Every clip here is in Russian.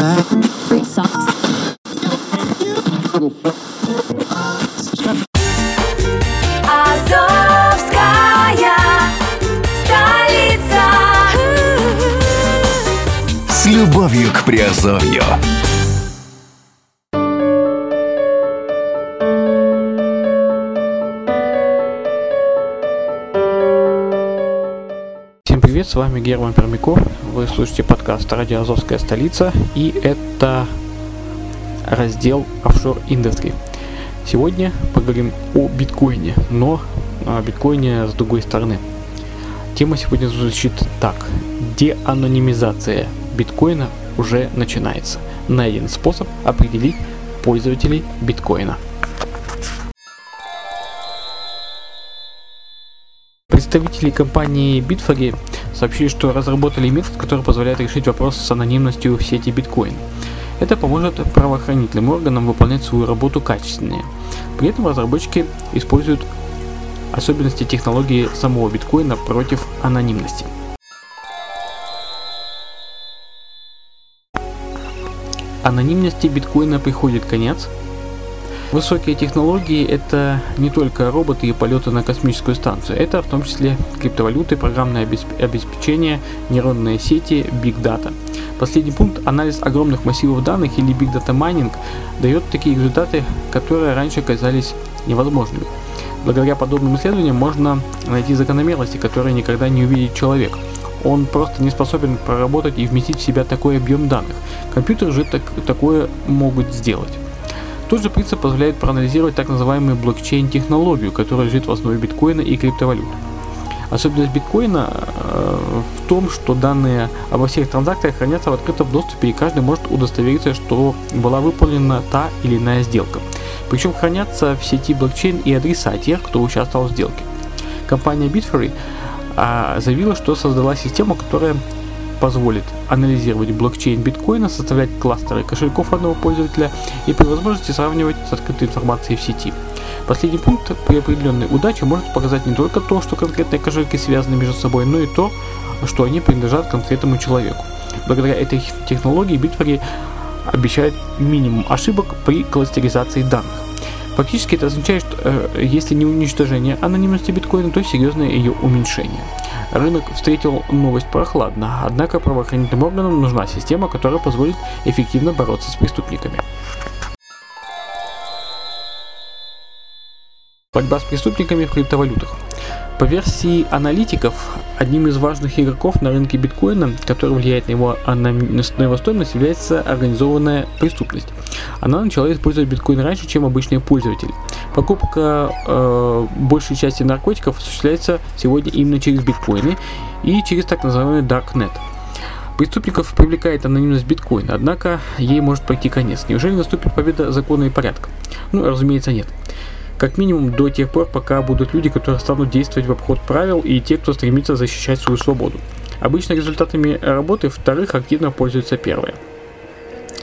Free socks. Азовская столица. С любовью к Приазовью. Всем привет, с вами Герман Пермяков. Вы слушаете подкаст «Радио Азовская столица» и это раздел офшор Industry. Сегодня поговорим о биткоине, но о биткоине с другой стороны. Тема сегодня звучит так. Деанонимизация биткоина уже начинается. Найден способ определить пользователей биткоина. Представители компании Bitfury сообщили, что разработали метод, который позволяет решить вопрос с анонимностью в сети биткоин. Это поможет правоохранительным органам выполнять свою работу качественнее. При этом разработчики используют особенности технологии самого биткоина против анонимности. Анонимности биткоина приходит конец. Высокие технологии это не только роботы и полеты на космическую станцию, это в том числе криптовалюты, программное обесп- обеспечение, нейронные сети, big data. Последний пункт – анализ огромных массивов данных или big data mining дает такие результаты, которые раньше казались невозможными. Благодаря подобным исследованиям можно найти закономерности, которые никогда не увидит человек. Он просто не способен проработать и вместить в себя такой объем данных. Компьютеры же так, такое могут сделать. Тот же принцип позволяет проанализировать так называемую блокчейн-технологию, которая лежит в основе биткоина и криптовалют. Особенность биткоина э, в том, что данные обо всех транзакциях хранятся в открытом доступе и каждый может удостовериться, что была выполнена та или иная сделка. Причем хранятся в сети блокчейн и адреса тех, кто участвовал в сделке. Компания Bitfury а, заявила, что создала систему, которая позволит анализировать блокчейн биткоина, составлять кластеры кошельков одного пользователя и при возможности сравнивать с открытой информацией в сети. Последний пункт при определенной удаче может показать не только то, что конкретные кошельки связаны между собой, но и то, что они принадлежат конкретному человеку. Благодаря этой технологии Bitfury обещает минимум ошибок при кластеризации данных. Фактически это означает, что э, если не уничтожение анонимности биткоина, то серьезное ее уменьшение. Рынок встретил новость прохладно, однако правоохранительным органам нужна система, которая позволит эффективно бороться с преступниками. Борьба с преступниками в криптовалютах. По версии аналитиков, одним из важных игроков на рынке биткоина, который влияет на его, на его стоимость, является организованная преступность. Она начала использовать биткоин раньше, чем обычные пользователи. Покупка э, большей части наркотиков осуществляется сегодня именно через биткоины и через так называемый Darknet. Преступников привлекает анонимность биткоина, однако ей может пойти конец. Неужели наступит победа закона и порядка? Ну, разумеется, нет. Как минимум до тех пор, пока будут люди, которые станут действовать в обход правил, и те, кто стремится защищать свою свободу. Обычно результатами работы вторых активно пользуются первые.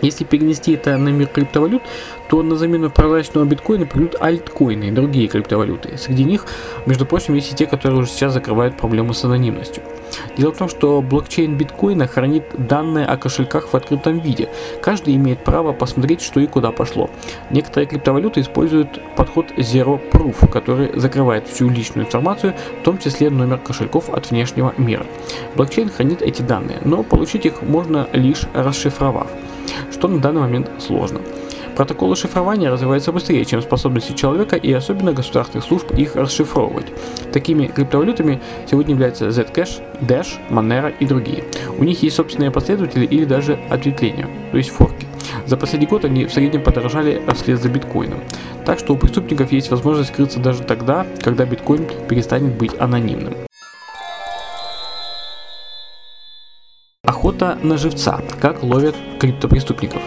Если перенести это на мир криптовалют, то на замену прозрачного биткоина придут альткоины и другие криптовалюты. Среди них, между прочим, есть и те, которые уже сейчас закрывают проблему с анонимностью. Дело в том, что блокчейн биткоина хранит данные о кошельках в открытом виде. Каждый имеет право посмотреть, что и куда пошло. Некоторые криптовалюты используют подход Zero Proof, который закрывает всю личную информацию, в том числе номер кошельков от внешнего мира. Блокчейн хранит эти данные, но получить их можно лишь расшифровав что на данный момент сложно. Протоколы шифрования развиваются быстрее, чем способности человека и особенно государственных служб их расшифровывать. Такими криптовалютами сегодня являются Zcash, Dash, Monero и другие. У них есть собственные последователи или даже ответвления, то есть форки. За последний год они в среднем подорожали вслед за биткоином. Так что у преступников есть возможность скрыться даже тогда, когда биткоин перестанет быть анонимным. Охота на живца. Как ловят криптопреступников.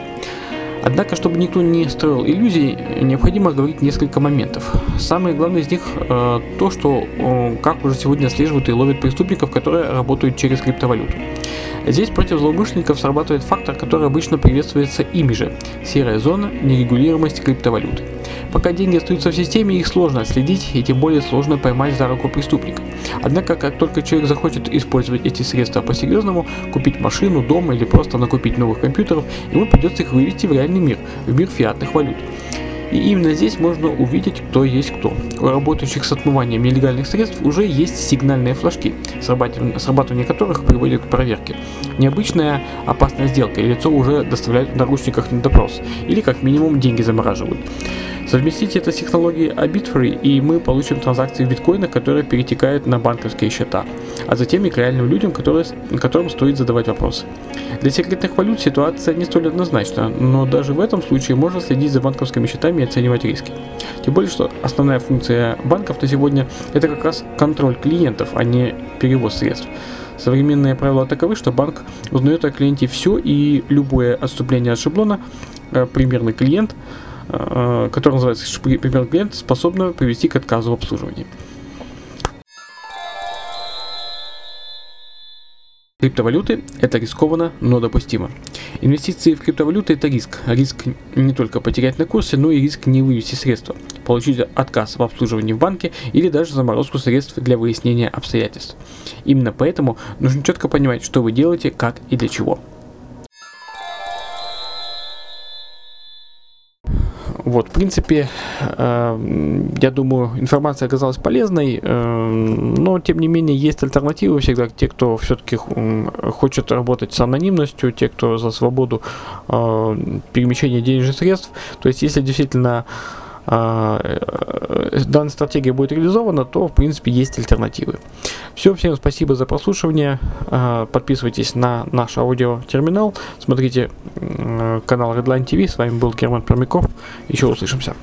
Однако, чтобы никто не строил иллюзий, необходимо говорить несколько моментов. Самое главное из них э, то, что э, как уже сегодня отслеживают и ловят преступников, которые работают через криптовалюту. Здесь против злоумышленников срабатывает фактор, который обычно приветствуется ими же – серая зона, нерегулируемость криптовалюты. Пока деньги остаются в системе, их сложно отследить и тем более сложно поймать за руку преступника. Однако, как только человек захочет использовать эти средства по-серьезному, купить машину, дом или просто накупить новых компьютеров, ему придется их вывести в реальный мир, в мир фиатных валют. И именно здесь можно увидеть, кто есть кто. У работающих с отмыванием нелегальных средств уже есть сигнальные флажки, срабатывание которых приводит к проверке. Необычная опасная сделка, и лицо уже доставляют в наручниках на допрос, или как минимум деньги замораживают. Совместите это с технологией Abitfree, и мы получим транзакции в биткоинах, которые перетекают на банковские счета, а затем и к реальным людям, которые, которым стоит задавать вопросы. Для секретных валют ситуация не столь однозначна, но даже в этом случае можно следить за банковскими счетами и оценивать риски. Тем более, что основная функция банков на сегодня это как раз контроль клиентов, а не перевод средств. Современные правила таковы, что банк узнает о клиенте все и любое отступление от шаблона, э, примерный клиент – Э, который называется пример клиент, способна привести к отказу в обслуживании. Криптовалюты – это рискованно, но допустимо. Инвестиции в криптовалюты – это риск. Риск не только потерять на курсе, но и риск не вывести средства, получить отказ в обслуживании в банке или даже заморозку средств для выяснения обстоятельств. Именно поэтому нужно четко понимать, что вы делаете, как и для чего. Вот, в принципе, э, я думаю, информация оказалась полезной, э, но тем не менее есть альтернативы всегда. Те, кто все-таки хочет работать с анонимностью, те, кто за свободу э, перемещения денежных средств. То есть, если действительно данная стратегия будет реализована, то в принципе есть альтернативы. Все, всем спасибо за прослушивание. А, подписывайтесь на наш аудиотерминал, смотрите канал Redline TV. С вами был Герман Пермяков. Еще услышимся.